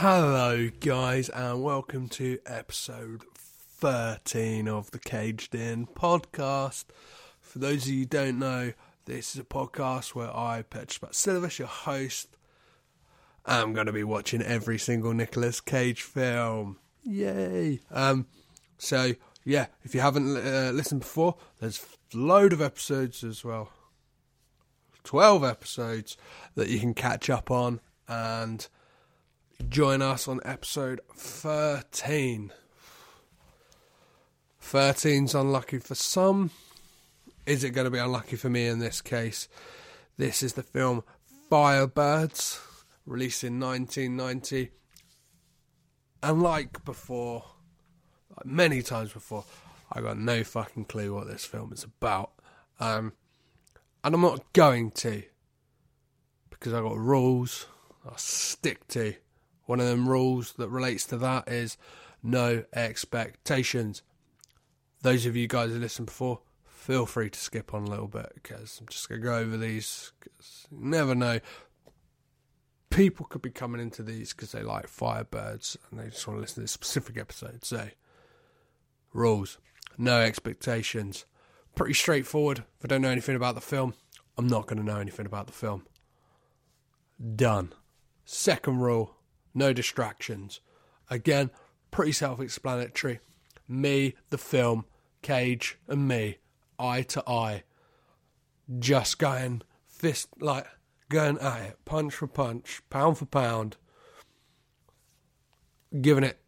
Hello, guys, and welcome to episode 13 of the Caged In podcast. For those of you who don't know, this is a podcast where I, Petros Patsilivas, your host, am going to be watching every single Nicolas Cage film. Yay! Um, so, yeah, if you haven't uh, listened before, there's a load of episodes as well. 12 episodes that you can catch up on and join us on episode 13. 13's unlucky for some. Is it going to be unlucky for me in this case? This is the film Firebirds, released in 1990. And like before, like many times before, I got no fucking clue what this film is about. Um, and I'm not going to because I got rules I stick to. One of them rules that relates to that is no expectations. Those of you guys who listened before, feel free to skip on a little bit because I'm just going to go over these. Never know. People could be coming into these because they like Firebirds and they just want to listen to this specific episode. So, rules, no expectations pretty straightforward. If I don't know anything about the film, I'm not going to know anything about the film. Done. Second rule no distractions. Again, pretty self explanatory. Me, the film, Cage, and me, eye to eye. Just going fist, like, going at it, punch for punch, pound for pound. Giving it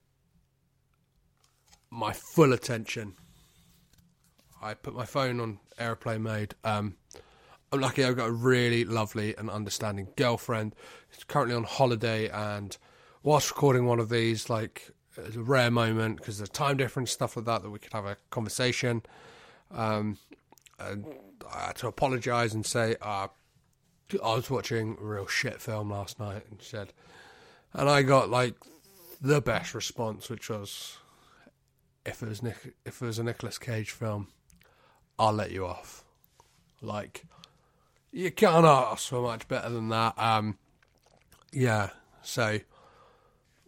my full attention. I put my phone on airplane mode. Um, I'm lucky I've got a really lovely and understanding girlfriend. She's currently on holiday, and whilst recording one of these, like a rare moment because there's time difference, stuff like that, that we could have a conversation. Um, and I had to apologise and say uh, I was watching a real shit film last night, and she said, and I got like the best response, which was, if it was Nick, if it was a Nicolas Cage film, I'll let you off. Like, you can't ask for much better than that. Um, yeah, so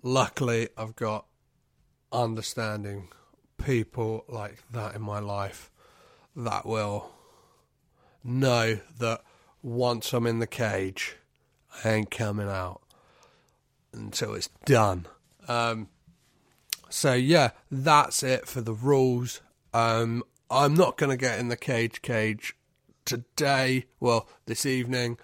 luckily I've got understanding people like that in my life that will know that once I'm in the cage, I ain't coming out until it's done. Um, so yeah, that's it for the rules. Um, I'm not going to get in the cage cage today, well, this evening,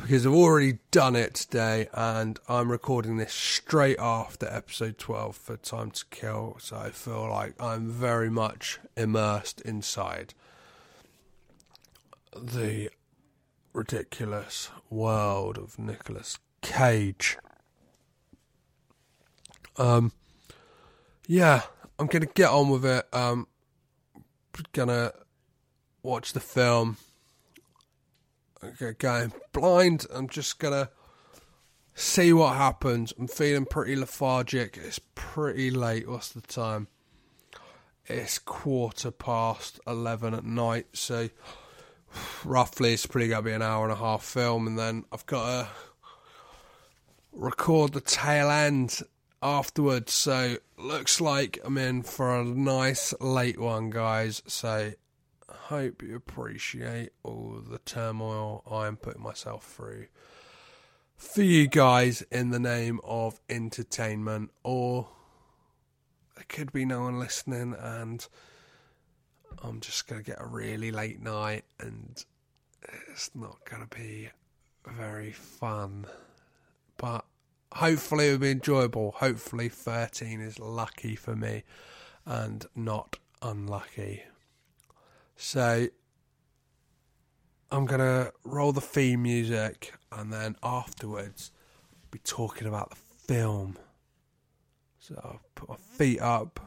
because I've already done it today and I'm recording this straight after episode 12 for Time to Kill, so I feel like I'm very much immersed inside the ridiculous world of Nicolas Cage. Um, yeah, I'm gonna get on with it. Um, gonna watch the film. Okay, going blind. I'm just gonna see what happens. I'm feeling pretty lethargic. It's pretty late. What's the time? It's quarter past eleven at night. So roughly, it's probably gonna be an hour and a half film, and then I've got to record the tail end afterwards. So looks like I'm in for a nice late one, guys. So hope you appreciate all the turmoil I'm putting myself through for you guys in the name of entertainment, or there could be no one listening, and I'm just gonna get a really late night, and it's not gonna be very fun, but hopefully it'll be enjoyable. Hopefully, 13 is lucky for me and not unlucky. So, I'm going to roll the theme music and then afterwards be talking about the film. So, I'll put my feet up,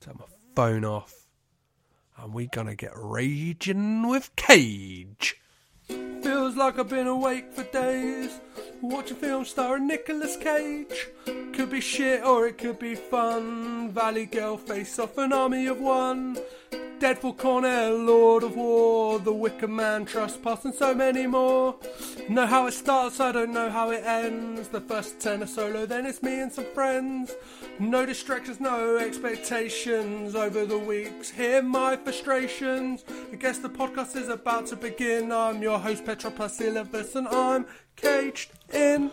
turn my phone off, and we're going to get raging with Cage. Feels like I've been awake for days. Watching film starring Nicolas Cage. Could be shit or it could be fun. Valley Girl face off an army of one. Deadfall Con Air, Lord of War, The Wicker Man, Trespass, and so many more. Know how it starts, I don't know how it ends. The first tenor solo, then it's me and some friends. No distractions, no expectations. Over the weeks, hear my frustrations. I guess the podcast is about to begin. I'm your host, Petros Patsilivas, and I'm caged in.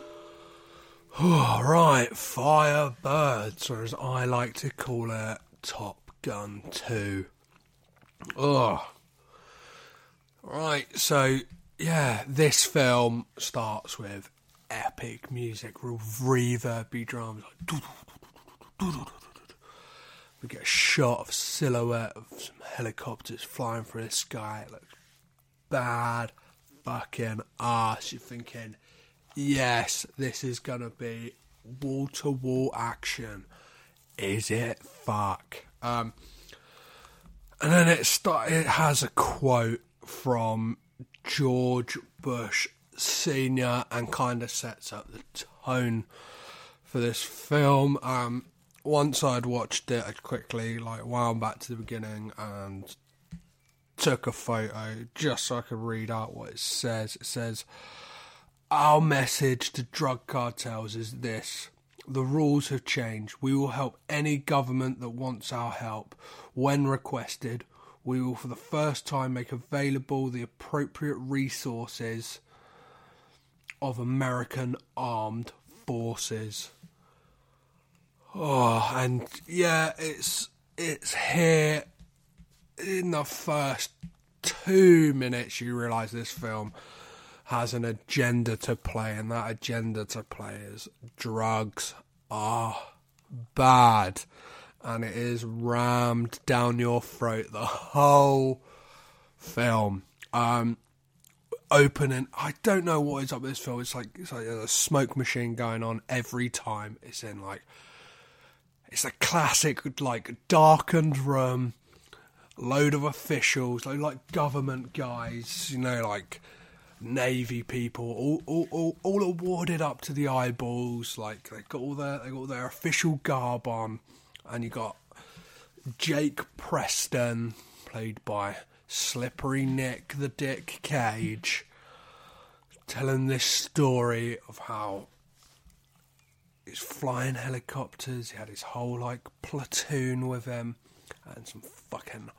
Alright, Firebirds, or as I like to call it, Top Gun 2. Oh. Right, so yeah, this film starts with epic music, real reverby drums. We get a shot of silhouette of some helicopters flying through the sky. It looks bad fucking ass. You're thinking, yes, this is gonna be wall to wall action. Is it? Fuck. Um, and then it start. It has a quote from George Bush Senior and kind of sets up the tone for this film. Um, once I'd watched it, I'd quickly like wound back to the beginning and took a photo just so I could read out what it says. It says, "Our message to drug cartels is this." The rules have changed. We will help any government that wants our help when requested we will for the first time make available the appropriate resources of American armed forces. Oh, and yeah, it's it's here in the first two minutes you realise this film has an agenda to play, and that agenda to play is drugs are bad and it is rammed down your throat the whole film. Um, opening, I don't know what is up with this film. It's like it's like a smoke machine going on every time. It's in like it's a classic like darkened room, load of officials, like, like government guys, you know, like navy people, all, all, all, all awarded up to the eyeballs. Like they got all their they got all their official garb on and you got Jake Preston, played by Slippery Nick the Dick Cage, telling this story of how he's flying helicopters. He had his whole like platoon with him, and some fucking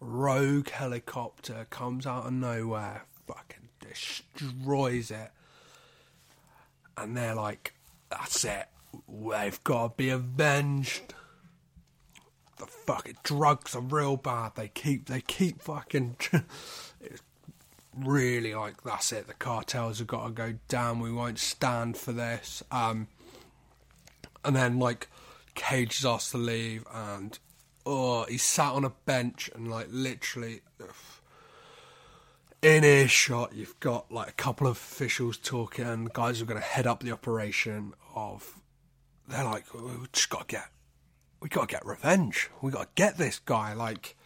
rogue helicopter comes out of nowhere, fucking destroys it, and they're like, "That's it, they've got to be avenged." the fucking drugs are real bad. They keep they keep fucking. it's really like that's it. The cartels have got to go down. We won't stand for this. Um, and then like Cage is asked to leave, and oh, he's sat on a bench and like literally. In earshot, you've got like a couple of officials talking, guys who are going to head up the operation. Of they're like, we just got to get we got to get revenge. We got to get this guy. Like,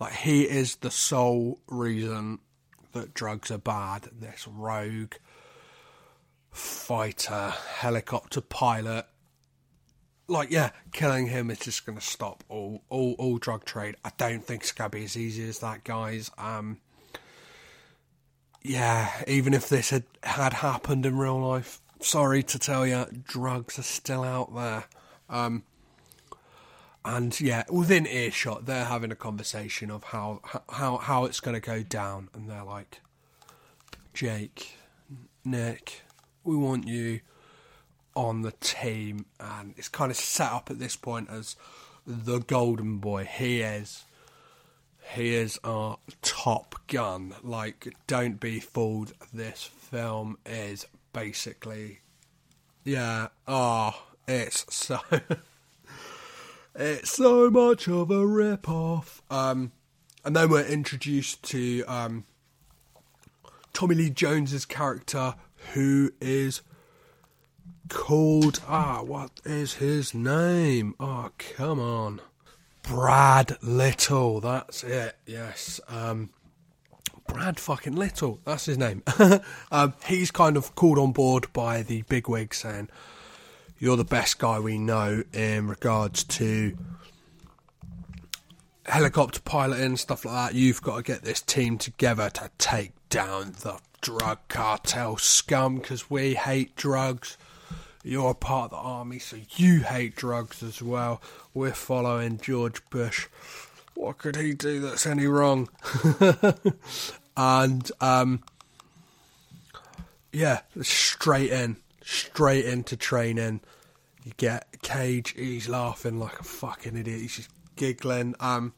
like he is the sole reason that drugs are bad. This rogue fighter, helicopter pilot. Like, yeah, killing him is just going to stop all, all, all drug trade. I don't think it's going to be as easy as that, guys. Um, yeah, even if this had, had happened in real life, sorry to tell you, drugs are still out there. Um, and yeah, within earshot, they're having a conversation of how how how it's going to go down, and they're like, Jake, Nick, we want you on the team, and it's kind of set up at this point as the golden boy. He is. He is our top gun. Like, don't be fooled. This film is basically, yeah. Oh, it's so. It's so much of a rip-off. Um, and then we're introduced to um, Tommy Lee Jones's character, who is called ah, what is his name? Oh, come on, Brad Little. That's it. Yes. Um, Brad fucking Little. That's his name. um, he's kind of called on board by the bigwig saying, you're the best guy we know in regards to helicopter piloting stuff like that. You've got to get this team together to take down the drug cartel scum because we hate drugs. You're a part of the army, so you hate drugs as well. We're following George Bush. What could he do that's any wrong? and um, yeah, straight in, straight into training. You get Cage. He's laughing like a fucking idiot. He's just giggling. Um,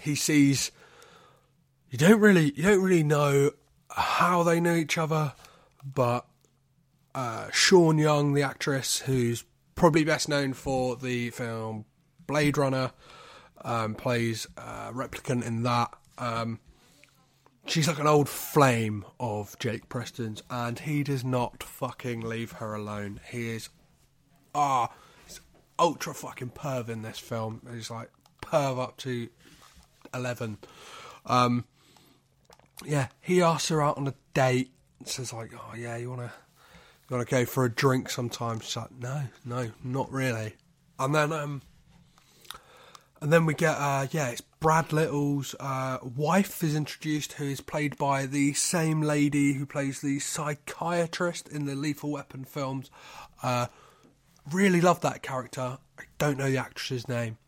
he sees. You don't really, you don't really know how they know each other, but uh, Sean Young, the actress, who's probably best known for the film Blade Runner, um, plays a replicant in that. Um, she's like an old flame of Jake Preston's, and he does not fucking leave her alone. He is, ah, ultra fucking perv in this film. He's like perv up to eleven. Um, yeah, he asks her out on a date. Says like, oh yeah, you wanna, you wanna go for a drink sometime? She's like, no, no, not really. And then um, and then we get uh, yeah, it's Brad Little's uh, wife is introduced, who is played by the same lady who plays the psychiatrist in the Lethal Weapon films. Uh, really love that character. I don't know the actress's name.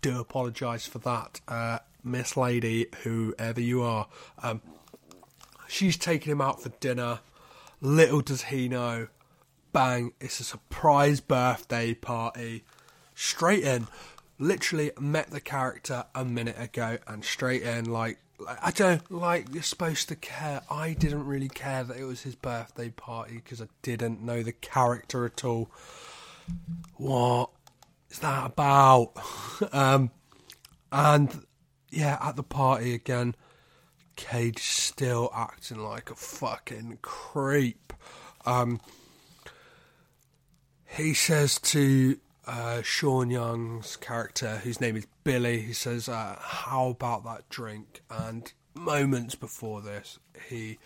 Do apologise for that, uh, Miss Lady, whoever you are. Um, she's taking him out for dinner. Little does he know, bang! It's a surprise birthday party. Straight in literally met the character a minute ago and straight in like I don't like you're supposed to care. I didn't really care that it was his birthday party because I didn't know the character at all. What is that about? um, and yeah, at the party again, Cage still acting like a fucking creep. Um, he says to uh, Sean Young's character, whose name is Billy, he says, uh, How about that drink? And moments before this, he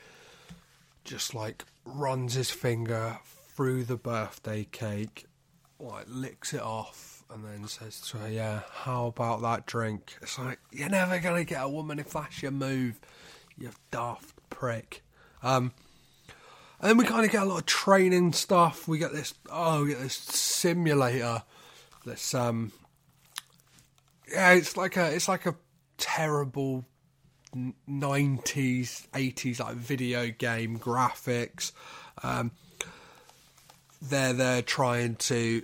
just like runs his finger through the birthday cake, like licks it off, and then says to her, Yeah, how about that drink? It's like, You're never going to get a woman if that's your move, you daft prick. Um, and then we kind of get a lot of training stuff. We get this, oh, we get this simulator. This, um, yeah, it's like a, it's like a terrible nineties, eighties like video game graphics. Um, they're they're trying to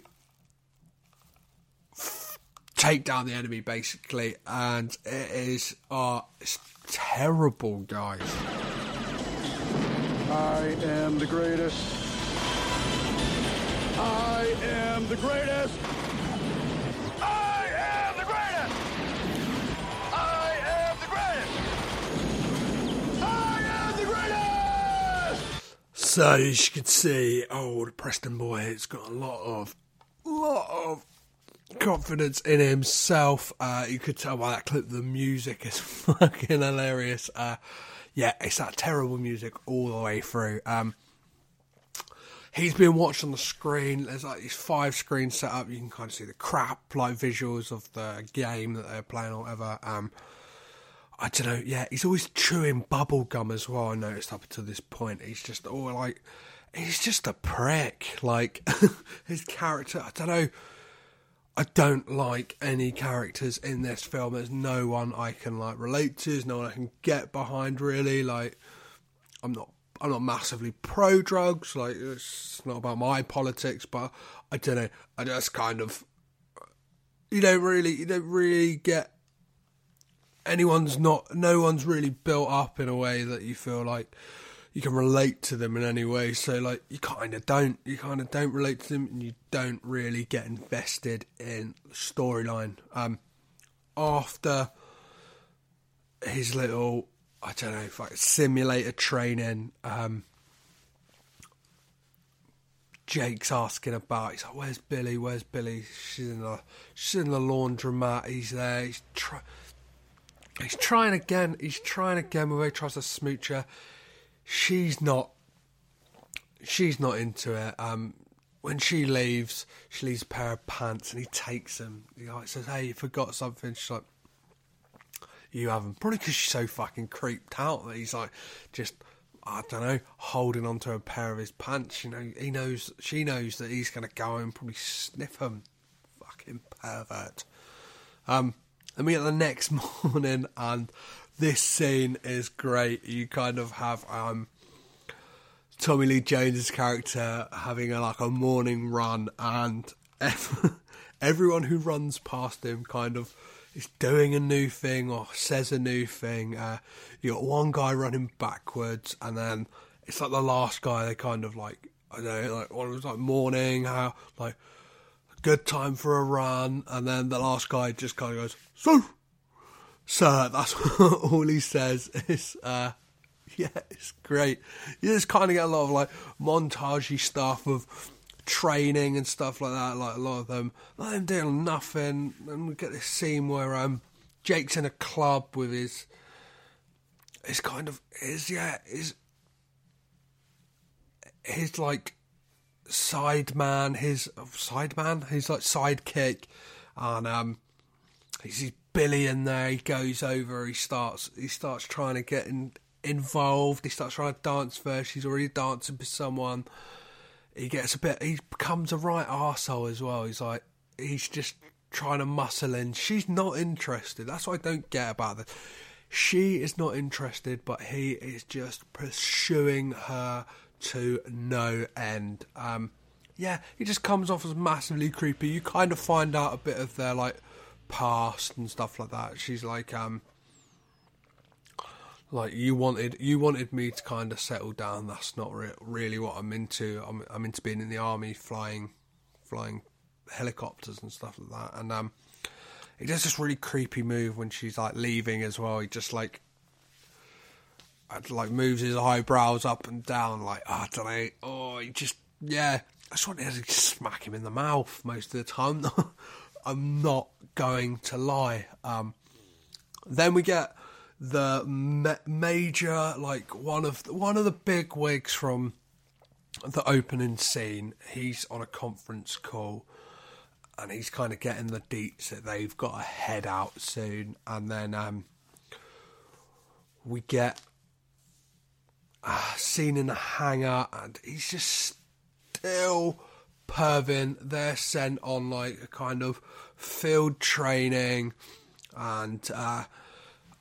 f- take down the enemy basically, and it is, uh, it's terrible, guys. I am the greatest. I am the greatest. I am the greatest. I am the greatest. I am the greatest. So as you can see, old Preston Boy it's got a lot of, lot of confidence in himself. Uh, you could tell by that clip the music is fucking hilarious. Uh, yeah, it's that terrible music all the way through. Um, he's been watched on the screen. There's like these five screens set up. You can kind of see the crap like visuals of the game that they're playing or whatever. Um, I don't know. Yeah, he's always chewing bubble gum as well. I noticed up to this point. He's just all like, he's just a prick. Like his character. I don't know. I don't like any characters in this film. There's no one I can like relate to. There's no one I can get behind. Really, like I'm not. I'm not massively pro drugs. Like it's not about my politics, but I don't know. I just kind of. You don't really. You don't really get. Anyone's not. No one's really built up in a way that you feel like you can relate to them in any way. So like you kind of don't, you kind of don't relate to them, and you don't really get invested in the storyline. Um, after his little, I don't know, like simulator training, um, Jake's asking about. He's like, "Where's Billy? Where's Billy?" She's in the she's in the laundromat. He's there. He's trying. He's trying again. He's trying again. Where he tries to smooch her she's not she's not into it. Um, when she leaves, she leaves a pair of pants, and he takes them. He like says, "Hey, you forgot something." She's like, "You haven't." Probably because she's so fucking creeped out that he's like just I don't know, holding onto a pair of his pants. You know, he knows, she knows that he's going to go and probably sniff him. Fucking pervert. Um, and we get the next morning, and this scene is great. You kind of have um, Tommy Lee Jones's character having a, like a morning run, and everyone who runs past him kind of is doing a new thing or says a new thing. Uh, you got one guy running backwards, and then it's like the last guy. They kind of like I don't know, like one was like morning, how like good time for a run, and then the last guy just kind of goes so. Sir, that's all he says. Is uh, yeah, it's great. You just kind of get a lot of like montagey stuff of training and stuff like that. Like a lot of them, like them doing nothing. And we get this scene where um, Jake's in a club with his, his kind of his yeah his his like side man, his side man, his like sidekick, and um, he sees Billy in there. He goes over. He starts. He starts trying to get in, involved. He starts trying to dance first. He's already dancing with someone. He gets a bit. He becomes a right arsehole as well. He's like. He's just trying to muscle in. She's not interested. That's what I don't get about this. She is not interested, but he is just pursuing her to no end. Um, yeah, he just comes off as massively creepy. You kind of find out a bit of their like past and stuff like that. She's like, um, like you wanted, you wanted me to kind of settle down. That's not re- really what I'm into. I'm, I'm into being in the army, flying, flying helicopters and stuff like that. And um, he does this really creepy move when she's like leaving as well. He just like like moves his eyebrows up and down, like oh, I don't know. Oh, he just yeah. I just wanted to smack him in the mouth most of the time. I'm not going to lie. Um, then we get the ma- major, like one of the, one of the big wigs from the opening scene. He's on a conference call, and he's kind of getting the deets that they've got to head out soon. And then um, we get a scene in the hangar, and he's just still perving. They're sent on like a kind of field training, and uh,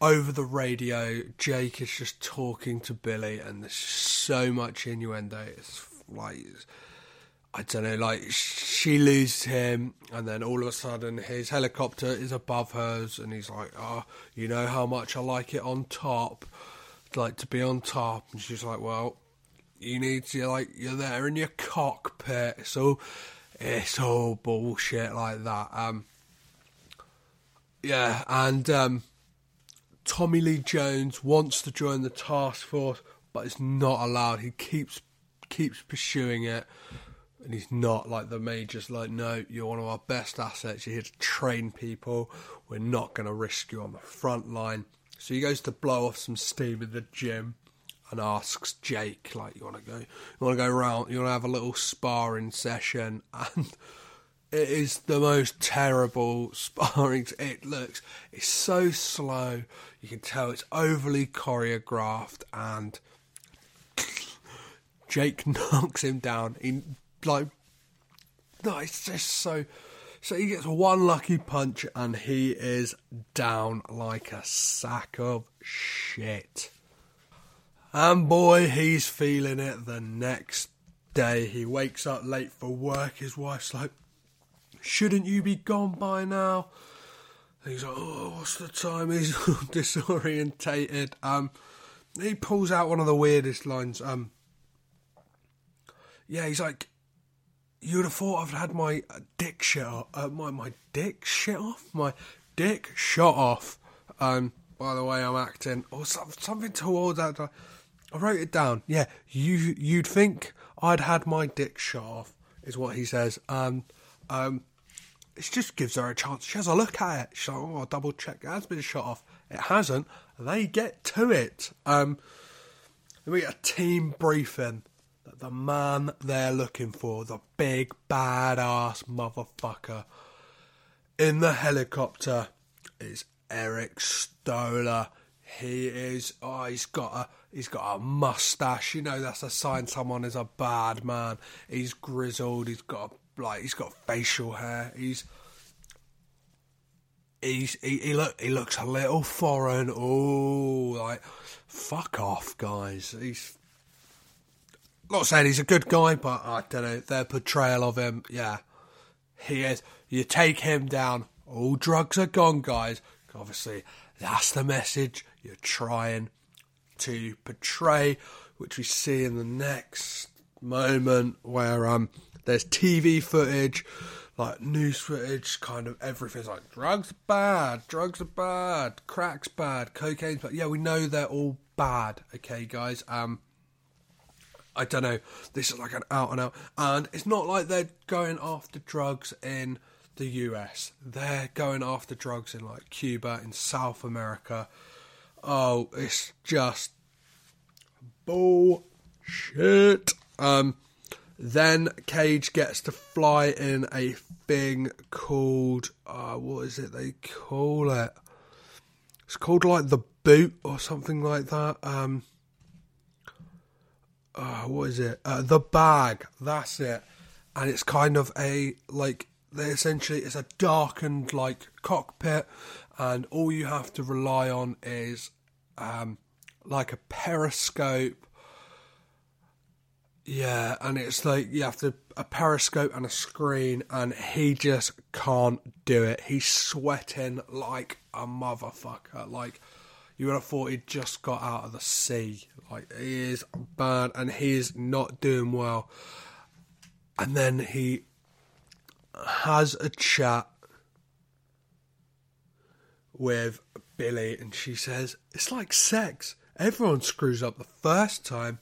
over the radio, Jake is just talking to Billy, and there's so much innuendo. It's like. I don't know, like she loses him, and then all of a sudden his helicopter is above hers, and he's like, "Oh, you know how much I like it on top, like to be on top." And she's like, "Well, you need to like you're there in your cockpit, so it's all bullshit like that." Um, yeah, and um, Tommy Lee Jones wants to join the task force, but it's not allowed. He keeps keeps pursuing it and he's not like the majors like no you're one of our best assets. You're here to train people. We're not going to risk you on the front line. So he goes to blow off some steam in the gym and asks jake like you want to go you want to go around you want to have a little sparring session and it is the most terrible sparring it looks it's so slow you can tell it's overly choreographed and Jake knocks him down. He like no, it's just so. So he gets one lucky punch and he is down like a sack of shit. And boy, he's feeling it the next day. He wakes up late for work. His wife's like, Shouldn't you be gone by now? He's like, Oh, what's the time? He's disorientated. Um, he pulls out one of the weirdest lines. Um, yeah, he's like, you'd have thought I've had my dick shit off. Uh, my my dick shit off. My dick shot off. Um, by the way, I'm acting or something towards that. I wrote it down. Yeah, you you'd think I'd had my dick shot off, is what he says. Um, um, it just gives her a chance. She has a look at it. She's like, oh, I'll double check. It has been shot off. It hasn't. They get to it. Um, we get a team briefing that the man they're looking for, the big badass motherfucker in the helicopter is Eric Stoller. He is oh he's got a He's got a mustache. You know that's a sign someone is a bad man. He's grizzled. He's got like he's got facial hair. He's he's he, he look he looks a little foreign. Oh, like fuck off, guys. He's not saying he's a good guy, but I don't know their portrayal of him. Yeah, he is. You take him down, all drugs are gone, guys. Obviously, that's the message you're trying to portray, which we see in the next moment where um there's TV footage, like news footage, kind of everything's like drugs are bad, drugs are bad, crack's bad, cocaine's bad. Yeah, we know they're all bad. Okay, guys. Um, I don't know. This is like an out and out, and it's not like they're going after drugs in the US. They're going after drugs in like Cuba, in South America. Oh, it's just bullshit. Um, then Cage gets to fly in a thing called uh, what is it they call it? It's called like the boot or something like that. Um, uh, what is it? Uh, the bag. That's it. And it's kind of a like they essentially it's a darkened like cockpit, and all you have to rely on is um, like a periscope. Yeah, and it's like you have to a periscope and a screen, and he just can't do it. He's sweating like a motherfucker. Like you would have thought he'd just got out of the sea. Like he is bad, and he is not doing well. And then he has a chat with Billy, and she says, It's like sex. Everyone screws up the first time.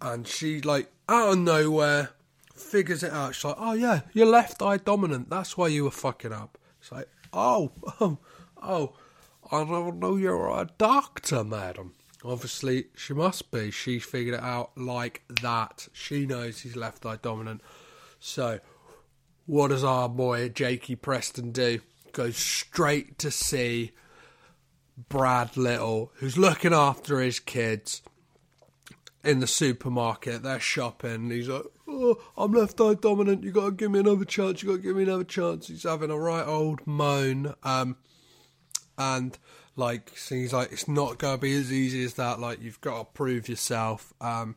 And she, like, out of nowhere, figures it out. She's like, Oh, yeah, you're left eye dominant. That's why you were fucking up. It's like, Oh, oh, oh, I don't know you're a doctor, madam. Obviously, she must be. She figured it out like that. She knows he's left eye dominant. So, what does our boy Jakey Preston do? Goes straight to see Brad Little, who's looking after his kids in the supermarket. They're shopping. He's like, "Oh, I'm left eye dominant. You got to give me another chance. You got to give me another chance." He's having a right old moan, um, and like so he's like, "It's not going to be as easy as that. Like you've got to prove yourself." Um,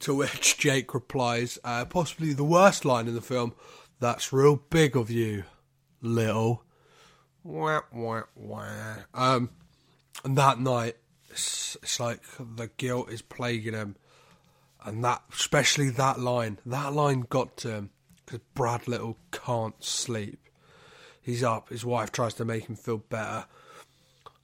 to which Jake replies, uh, possibly the worst line in the film. That's real big of you, little. Wah, wah, wah. Um, and that night, it's, it's like the guilt is plaguing him, and that, especially that line, that line got to him because Brad Little can't sleep. He's up. His wife tries to make him feel better.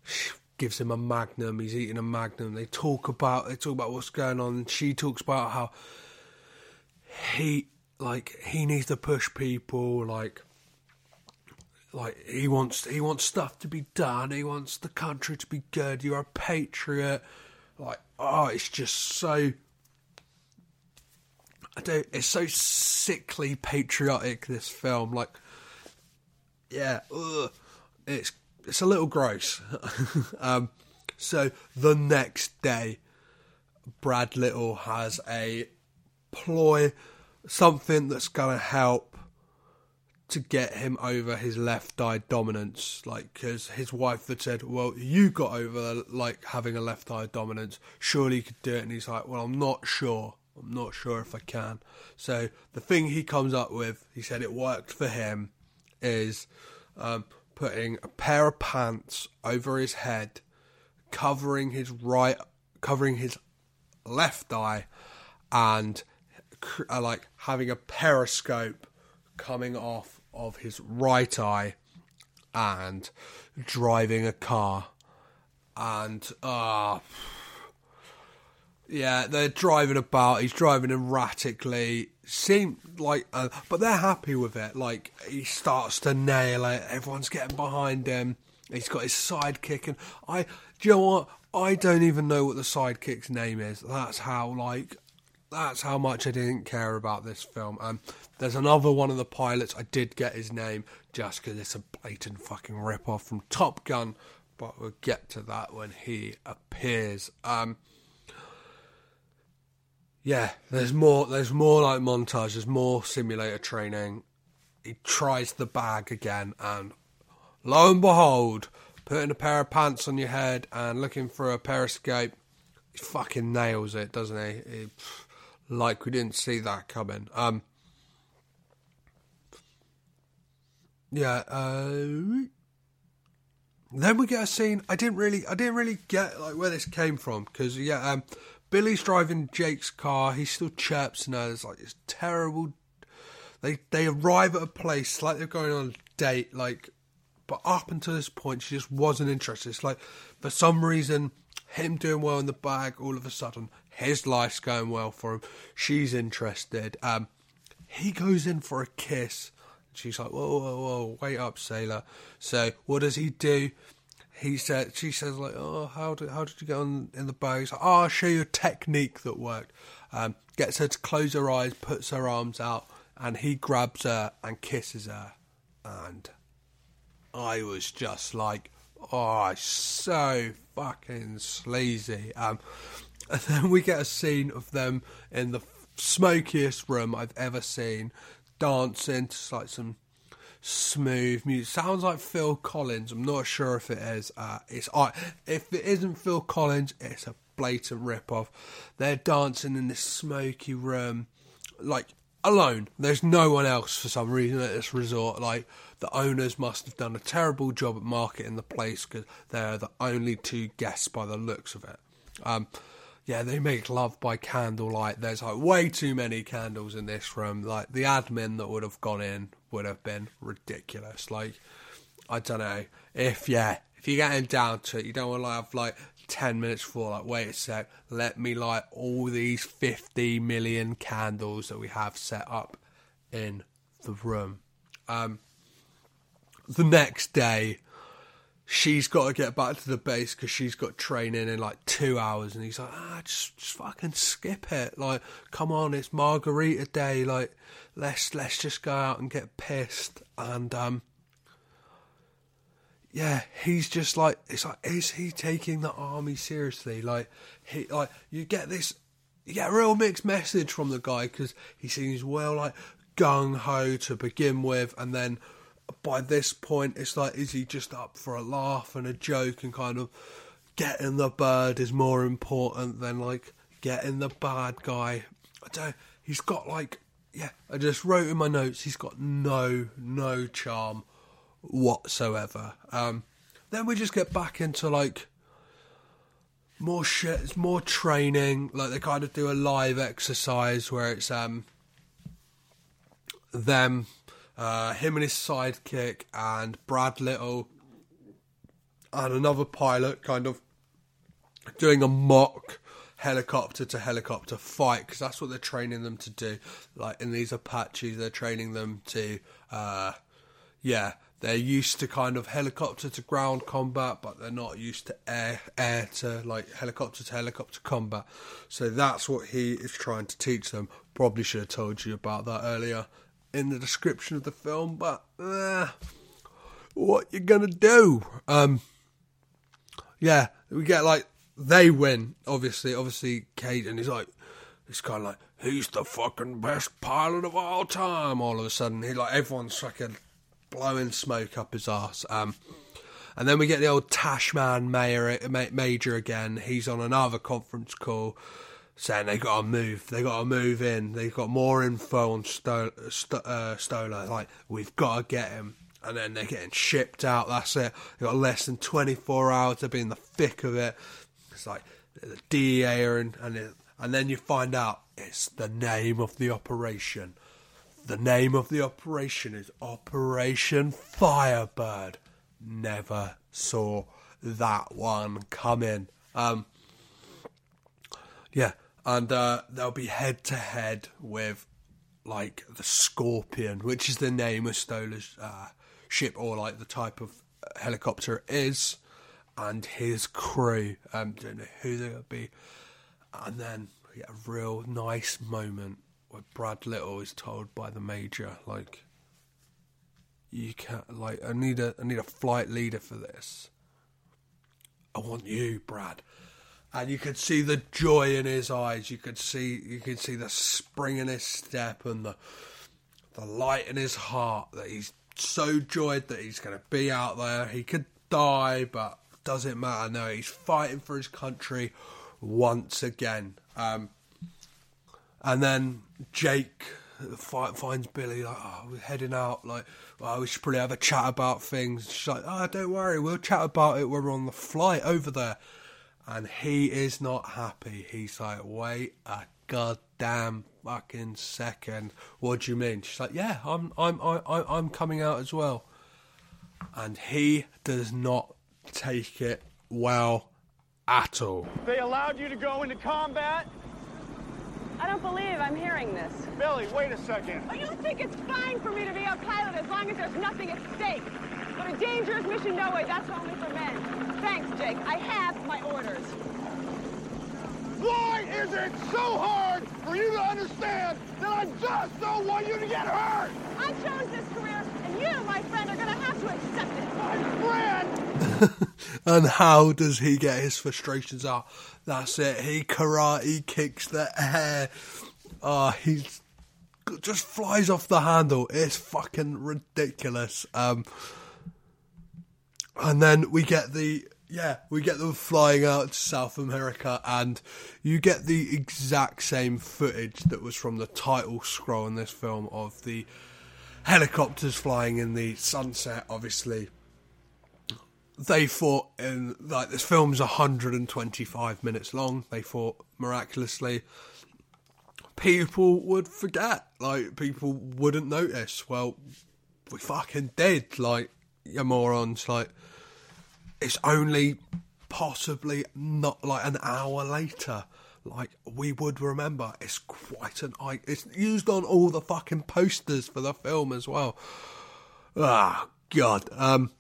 She gives him a Magnum. He's eating a Magnum. They talk about they talk about what's going on. She talks about how he like he needs to push people like like he wants he wants stuff to be done. He wants the country to be good. You're a patriot. Like oh it's just so I don't it's so sickly patriotic this film. Like yeah ugh, it's it's a little gross. Um so the next day Brad Little has a ploy something that's going to help to get him over his left eye dominance. Like, because his wife had said, Well, you got over, like, having a left eye dominance. Surely you could do it. And he's like, Well, I'm not sure. I'm not sure if I can. So, the thing he comes up with, he said it worked for him, is um, putting a pair of pants over his head, covering his right, covering his left eye, and uh, like having a periscope coming off of his right eye and driving a car. And uh yeah they're driving about. He's driving erratically. Seem like uh, but they're happy with it. Like he starts to nail it. Everyone's getting behind him. He's got his sidekick and i do you know what? I don't even know what the sidekick's name is. That's how like that's how much I didn't care about this film. Um, there's another one of the pilots. I did get his name just because it's a blatant fucking rip off from Top Gun, but we'll get to that when he appears. Um, yeah, there's more. There's more like montage. There's more simulator training. He tries the bag again, and lo and behold, putting a pair of pants on your head and looking for a periscope, he fucking nails it, doesn't he? he like we didn't see that coming. Um, yeah. Uh, then we get a scene. I didn't really, I didn't really get like where this came from because yeah, um, Billy's driving Jake's car. He still chirps and there's like this terrible. They they arrive at a place like they're going on a date, like, but up until this point, she just wasn't interested. It's like for some reason, him doing well in the bag, all of a sudden, his life's going well for him. She's interested. Um, he goes in for a kiss. She's like, whoa, whoa, whoa, wait up, sailor. So what does he do? He said, she says like, oh, how did how did you get on in the boat? He's like, oh, I'll show you a technique that worked. Um, gets her to close her eyes, puts her arms out, and he grabs her and kisses her. And I was just like, oh, so fucking sleazy. Um, and then we get a scene of them in the smokiest room I've ever seen, dancing to like some smooth music. Sounds like Phil Collins. I'm not sure if it is. Uh, it's if it isn't Phil Collins, it's a blatant rip off. They're dancing in this smoky room, like alone. There's no one else for some reason at this resort. Like the owners must have done a terrible job at marketing the place because they're the only two guests by the looks of it. Um, yeah, they make love by candlelight. There's like way too many candles in this room. Like the admin that would have gone in would have been ridiculous. Like I don't know if yeah, if you're getting down to it, you don't want to have like ten minutes for like wait a sec, let me light all these fifty million candles that we have set up in the room. Um, the next day she's got to get back to the base because she's got training in like two hours, and he's like, ah, just, just fucking skip it. Like, come on, it's Margarita Day. Like, let's let's just go out and get pissed. And um, yeah, he's just like, it's like, is he taking the army seriously? Like, he like you get this, you get a real mixed message from the guy because he seems well like gung ho to begin with, and then by this point, it's like, is he just up for a laugh and a joke and kind of getting the bird is more important than like getting the bad guy? I don't. He's got like, yeah. I just wrote in my notes. He's got no, no charm whatsoever. Um, then we just get back into like more shit. It's more training. Like they kind of do a live exercise where it's um them uh, him and his sidekick, and Brad Little, and another pilot kind of doing a mock helicopter to helicopter fight because that's what they're training them to do. Like in these Apaches, they're training them to, uh, yeah, they're used to kind of helicopter to ground combat, but they're not used to air air to like helicopter to helicopter combat. So that's what he is trying to teach them. Probably should have told you about that earlier in the description of the film, but uh, what you gonna do? Um, yeah, we get like they win. Obviously, obviously, Cage, and he's like, it's kind of like, he's the fucking best pilot of all time? All of a sudden, he like everyone's fucking blowing smoke up his ass. Um, and then we get the old Tashman Mayor, Major again. He's on another conference call saying they got to move, they got to move in, They've got more info on Sto- Sto- uh. Like we've got to get him, and then they're getting shipped out. That's it. They've got less than twenty four hours to be in the thick of it. It's like the DEA in, and it, and then you find out it's the name of the operation. The name of the operation is Operation Firebird. Never saw that one coming. Um, yeah, and uh, they'll be head to head with like the Scorpion, which is the name of Stoller's uh, ship or like the type of helicopter it is, and his crew. Um, don't know who they'll be, and then we get a real nice moment where Brad Little is told by the major, like, you can't like I need a I need a flight leader for this. I want you, Brad. And you could see the joy in his eyes. You could see you could see the spring in his step and the the light in his heart that he's so joyed that he's going to be out there. He could die, but doesn't matter. No, he's fighting for his country once again. Um, and then Jake fi- finds Billy like, oh, we're heading out. Like, well, we should probably have a chat about things. She's like, oh, don't worry, we'll chat about it when we're on the flight over there. And he is not happy. He's like, wait a goddamn fucking second. What do you mean? She's like, yeah, I'm, I'm, I, I- I'm coming out as well. And he does not take it well at all. They allowed you to go into combat? I don't believe I'm hearing this. Billy, wait a second. Oh, you think it's fine for me to be a pilot as long as there's nothing at stake. But a dangerous mission, no way, that's only for men. Thanks, Jake. I have my orders. Why is it so hard for you to understand that I just don't want you to get hurt? I chose this career, and you, my friend, are gonna have to accept it. My friend! And how does he get his frustrations out? That's it. He karate kicks the air. Oh, he's just flies off the handle. It's fucking ridiculous. Um, and then we get the yeah, we get them flying out to South America, and you get the exact same footage that was from the title scroll in this film of the helicopters flying in the sunset. Obviously, they fought in like this film's 125 minutes long. They fought miraculously. People would forget, like people wouldn't notice. Well, we fucking did, like you morons. Like it's only possibly not like an hour later. Like we would remember, it's quite an. It's used on all the fucking posters for the film as well. Ah, god. Um,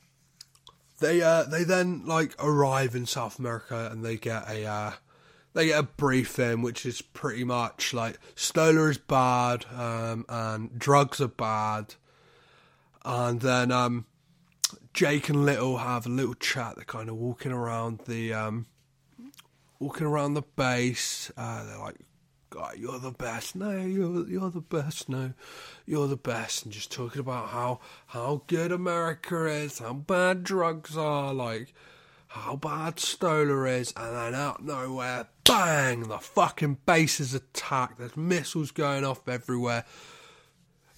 they uh they then like arrive in South America and they get a uh they get a briefing which is pretty much like Stoller is bad um and drugs are bad and then um Jake and Little have a little chat they're kind of walking around the um walking around the base uh they're like God, you're the best. No, you're you're the best. No, you're the best. And just talking about how how good America is, how bad drugs are, like how bad Stoller is, and then out nowhere, bang! The fucking base is attacked. There's missiles going off everywhere.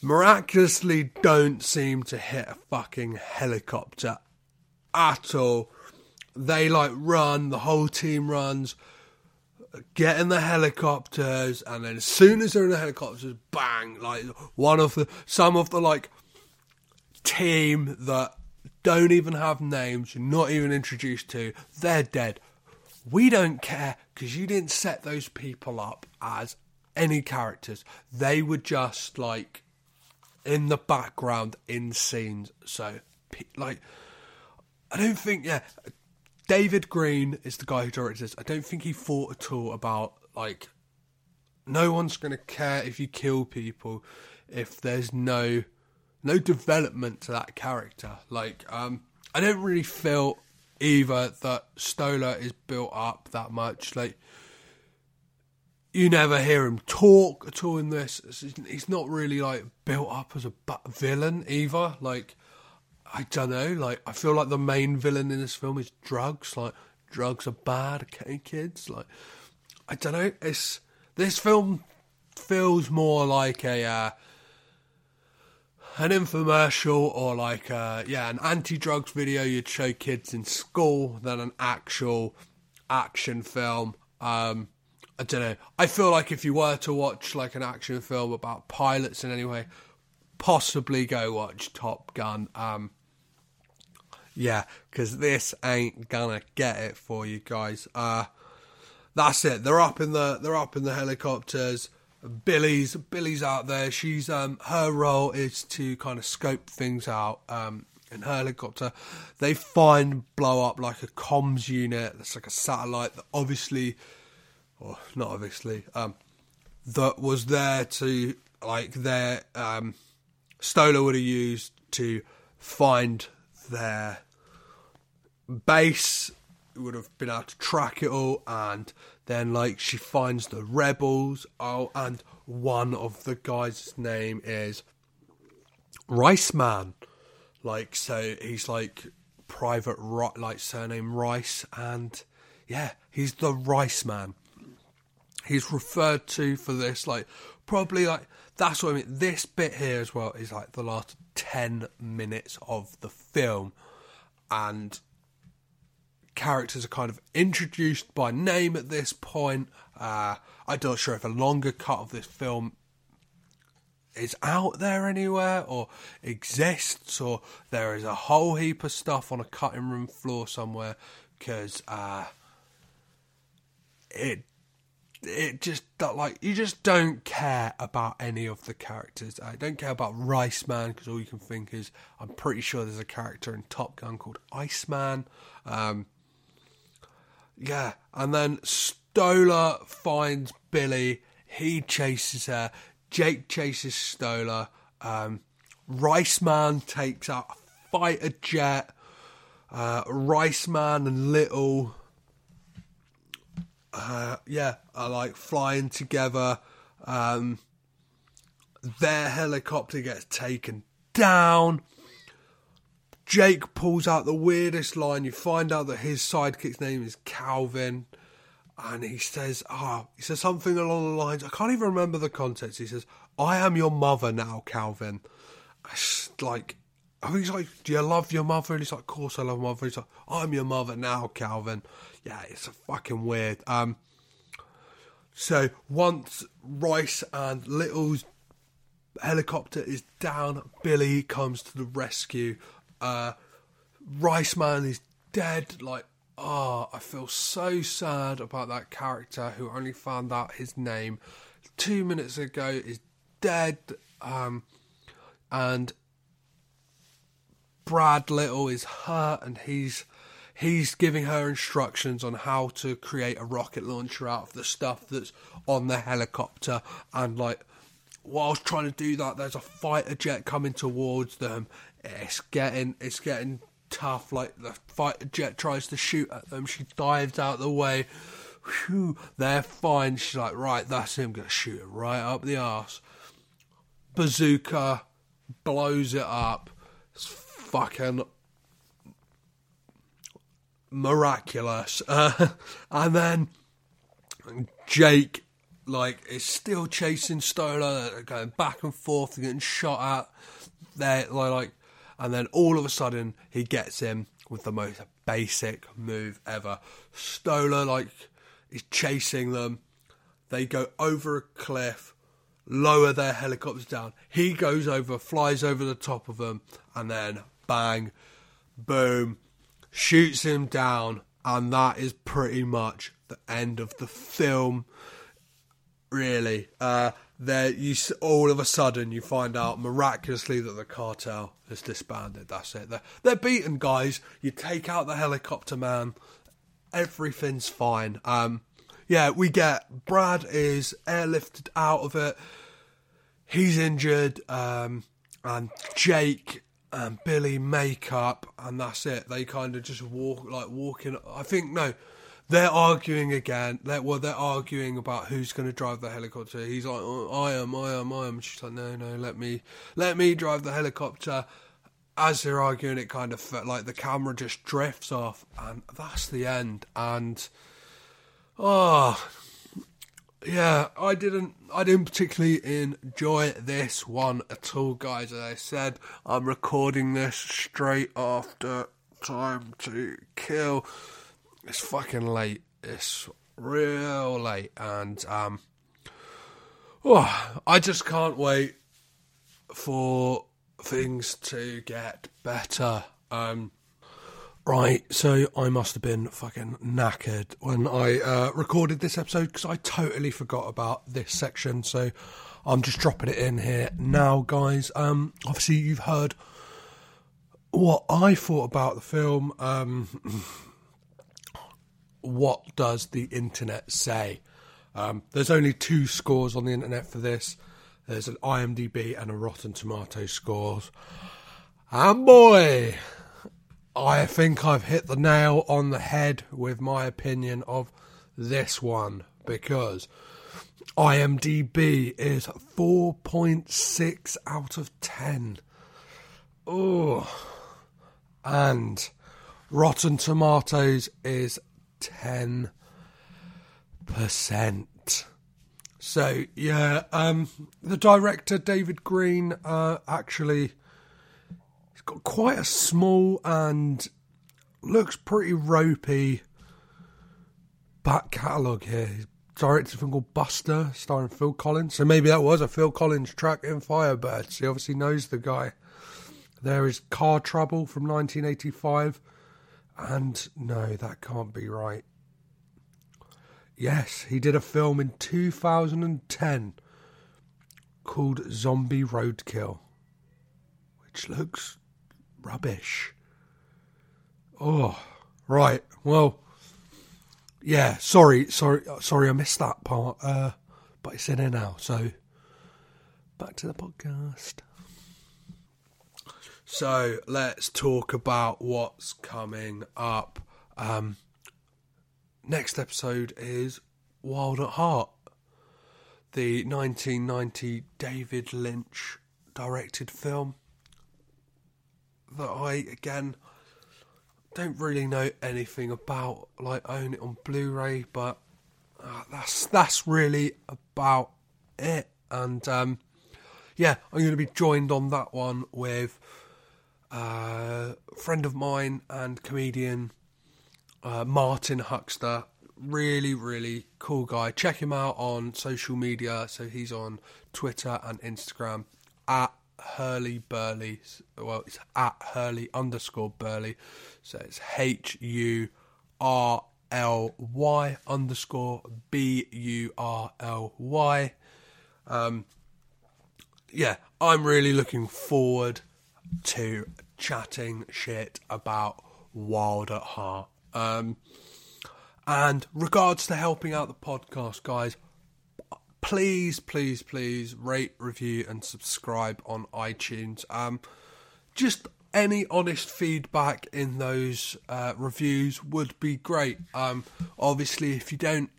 Miraculously, don't seem to hit a fucking helicopter at all. They like run. The whole team runs get in the helicopters, and then as soon as they're in the helicopters, bang! Like one of the some of the like team that don't even have names, you're not even introduced to, they're dead. We don't care because you didn't set those people up as any characters. They were just like in the background in scenes. So, like, I don't think, yeah, David Green is the guy who directed this. I don't think he thought at all about like no one's going to care if you kill people if there's no no development to that character. Like um I don't really feel either that Stoller is built up that much like you never hear him talk at all in this. He's not really like built up as a villain either. Like I don't know. Like I feel like the main villain in this film is drugs. Like drugs are bad, okay, kids. Like I don't know. It's this film feels more like a uh, an infomercial or like uh, yeah an anti-drugs video you'd show kids in school than an actual action film. Um, I don't know. I feel like if you were to watch like an action film about pilots in any way, possibly go watch Top Gun. Um, yeah, because this ain't gonna get it for you guys. Uh, that's it. They're up in the they're up in the helicopters. Billy's Billy's out there. She's um her role is to kind of scope things out. Um, in her helicopter, they find blow up like a comms unit. That's like a satellite that obviously, or not obviously, um, that was there to like their um, Stoller would have used to find their base would have been able to track it all, and then like she finds the rebels. Oh, and one of the guys' name is Rice Man. Like so, he's like private Ri- like surname Rice, and yeah, he's the Rice Man. He's referred to for this like probably like that's what I mean. This bit here as well is like the last ten minutes of the film, and characters are kind of introduced by name at this point. Uh, I'm not sure if a longer cut of this film is out there anywhere or exists or there is a whole heap of stuff on a cutting room floor somewhere because uh, it it just that like you just don't care about any of the characters. I don't care about Rice Man because all you can think is I'm pretty sure there's a character in Top Gun called Iceman. Um, yeah, and then Stoller finds Billy. He chases her. Jake chases Stoller. Um, Rice Man takes out a fighter jet. Uh, Rice Man and Little, uh, yeah, are like flying together. Um, their helicopter gets taken down. Jake pulls out the weirdest line. You find out that his sidekick's name is Calvin. And he says, ah, oh, he says something along the lines, I can't even remember the context. He says, I am your mother now, Calvin. It's like, I he's like, do you love your mother? And he's like, of course I love my mother. He's like, I'm your mother now, Calvin. Yeah, it's a fucking weird. Um, so once Rice and Little's helicopter is down, Billy comes to the rescue. Uh, Rice Man is dead. Like, oh, I feel so sad about that character who only found out his name two minutes ago is dead. Um, and Brad Little is hurt, and he's he's giving her instructions on how to create a rocket launcher out of the stuff that's on the helicopter. And like, whilst trying to do that, there's a fighter jet coming towards them. It's getting it's getting tough. Like the fighter jet tries to shoot at them, she dives out the way. Whew, they're fine. She's like, right, that's him. Gonna shoot it right up the arse. Bazooka blows it up. It's fucking miraculous. Uh, and then Jake, like, is still chasing Stoller, going back and forth, getting shot at. They're like, and then all of a sudden he gets him with the most basic move ever. Stoller, like, is chasing them. They go over a cliff, lower their helicopters down. He goes over, flies over the top of them, and then bang, boom, shoots him down, and that is pretty much the end of the film. Really, uh, there you all of a sudden you find out miraculously that the cartel has disbanded. That's it. They're, they're beaten, guys. You take out the helicopter man, everything's fine. Um, yeah, we get Brad is airlifted out of it. He's injured, um, and Jake and Billy make up, and that's it. They kind of just walk like walking. I think no, they're arguing again. They're, well, they're arguing about who's going to drive the helicopter. He's like, oh, I am, I am, I am. She's like, no, no, let me, let me drive the helicopter. As they're arguing, it kind of like the camera just drifts off, and that's the end. And oh, yeah, I didn't, I didn't particularly enjoy this one at all, guys. As I said, I'm recording this straight after Time to Kill it's fucking late. It's real late, and um, oh, I just can't wait for things to get better. Um, right, so I must have been fucking knackered when I uh, recorded this episode because I totally forgot about this section. So I'm just dropping it in here now, guys. Um, obviously, you've heard what I thought about the film. Um, what does the internet say? Um, there's only two scores on the internet for this. There's an IMDb and a Rotten Tomato scores. And boy, I think I've hit the nail on the head with my opinion of this one because IMDb is 4.6 out of 10. Oh. And Rotten Tomatoes is 10%. So, yeah, um, the director, David Green, uh, actually got quite a small and looks pretty ropey back catalogue here. He's directed film called Buster, starring Phil Collins. So maybe that was a Phil Collins track in Firebirds. He obviously knows the guy. There is Car Trouble from 1985. And no, that can't be right. Yes, he did a film in 2010 called Zombie Roadkill, which looks rubbish. Oh, right. Well, yeah. Sorry, sorry, sorry. I missed that part. Uh, but it's in there now. So back to the podcast. So let's talk about what's coming up. Um, next episode is Wild at Heart, the 1990 David Lynch directed film that I again don't really know anything about. Like own it on Blu-ray, but uh, that's that's really about it. And um, yeah, I'm going to be joined on that one with uh, a friend of mine and comedian uh, Martin Huxter. Really, really cool guy. Check him out on social media. So he's on Twitter and Instagram at Hurley Burley. Well, it's at Hurley underscore Burley. So it's H U R L Y underscore B U R L Y. Um, yeah, I'm really looking forward to chatting shit about Wild at Heart. Um, and regards to helping out the podcast, guys, please, please, please rate, review, and subscribe on iTunes. Um, just any honest feedback in those uh, reviews would be great. Um, obviously, if you don't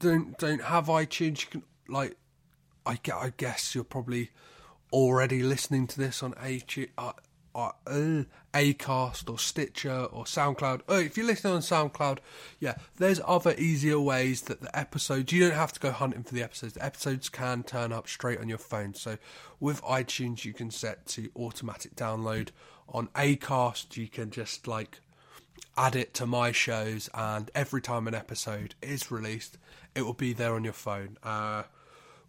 don't don't have iTunes, you can like I, I guess you're probably already listening to this on uh, uh, Acast or Stitcher or SoundCloud. Oh, if you're listening on SoundCloud, yeah, there's other easier ways that the episodes. You don't have to go hunting for the episodes. The episodes can turn up straight on your phone. So with iTunes, you can set to automatic download. On Acast, you can just like add it to my shows, and every time an episode is released, it will be there on your phone. Uh,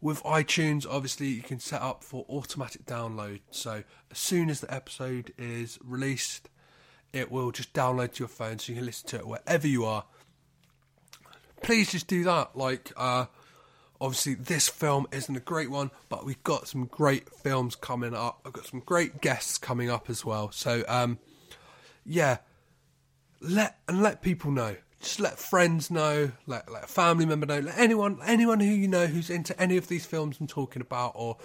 with iTunes, obviously, you can set up for automatic download. So as soon as the episode is released, it will just download to your phone so you can listen to it wherever you are. Please just do that. Like, uh, obviously, this film isn't a great one, but we've got some great films coming up. I've got some great guests coming up as well. So, um, yeah, let and let people know just let friends know, let, let a family member know, let anyone anyone who you know who's into any of these films I'm talking about or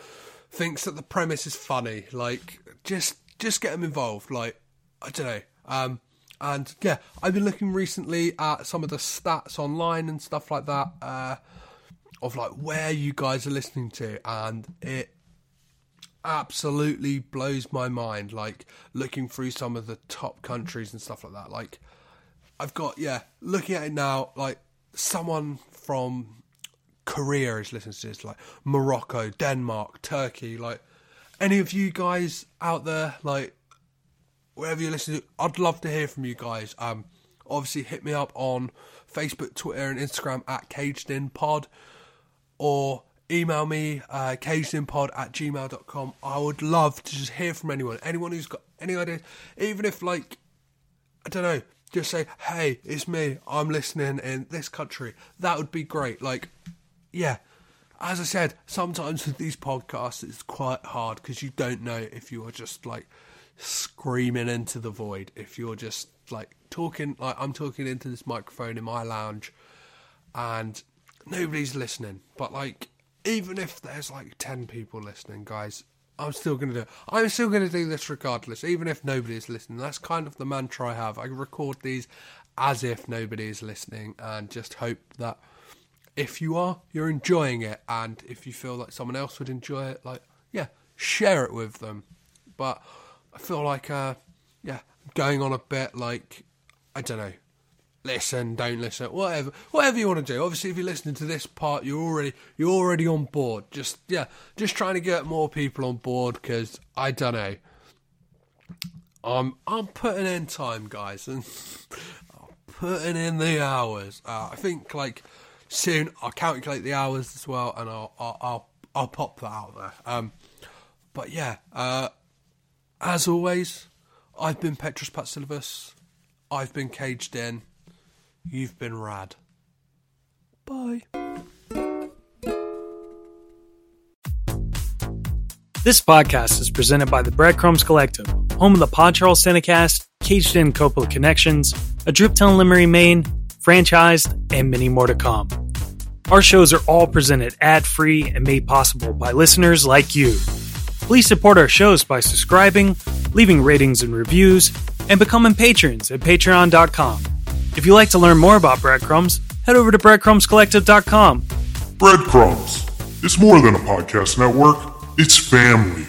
thinks that the premise is funny. Like just just get them involved. Like I don't know. Um, and yeah, I've been looking recently at some of the stats online and stuff like that uh, of like where you guys are listening to, and it absolutely blows my mind. Like looking through some of the top countries and stuff like that. Like I've got yeah, looking at it now, like someone from Korea is listening to this, like Morocco, Denmark, Turkey, like any of you guys out there, like wherever you're listening to, I'd love to hear from you guys. Um, obviously hit me up on Facebook, Twitter, and Instagram at Caged In Pod, or email me uh, cagedinpod at gmail.com. I would love to just hear from anyone, anyone who's got any ideas, even if like I don't know just say, "Hey, it's me. I'm listening in this country." That would be great. Like, yeah. As I said, sometimes with these podcasts, it's quite hard because you don't know if you are just like screaming into the void. If you're just like talking, like I'm talking into this microphone in my lounge, and nobody's listening. But like, even if there's like ten people listening, guys, I'm still going to do it. I'm still going to do this regardless, even if nobody is listening. That's kind of the mantra I have. I record these as if nobody is listening and just hope that if you are, you're enjoying it. And if you feel like someone else would enjoy it, like, yeah, share it with them. But I feel like, uh, yeah, going on a bit like, I don't know, listen, don't listen, whatever, whatever you want to do. Obviously, if you're listening to this part, you're already you're already on board. Just yeah, just trying to get more people on board because I don't know. I'm I'm putting in time, guys, and I'm putting in the hours. Uh, I think like soon I'll calculate the hours as well, and I'll I'll I'll, I'll pop that out there. Um, but yeah, uh, as always, I've been Petros Patsilivas. I've been caged in. You've been rad. Bye. This podcast is presented by the Breadcrumbs Collective, home of the Pod Charles Cinecast, Caged In Coppola Connections, A Driptown Limerick, Maine, franchised, and many more to come. Our shows are all presented ad free and made possible by listeners like you. Please support our shows by subscribing, leaving ratings and reviews, and becoming patrons at patreon.com. If you'd like to learn more about Breadcrumbs, head over to breadcrumbscollective.com. Breadcrumbs. It's more than a podcast network, it's family.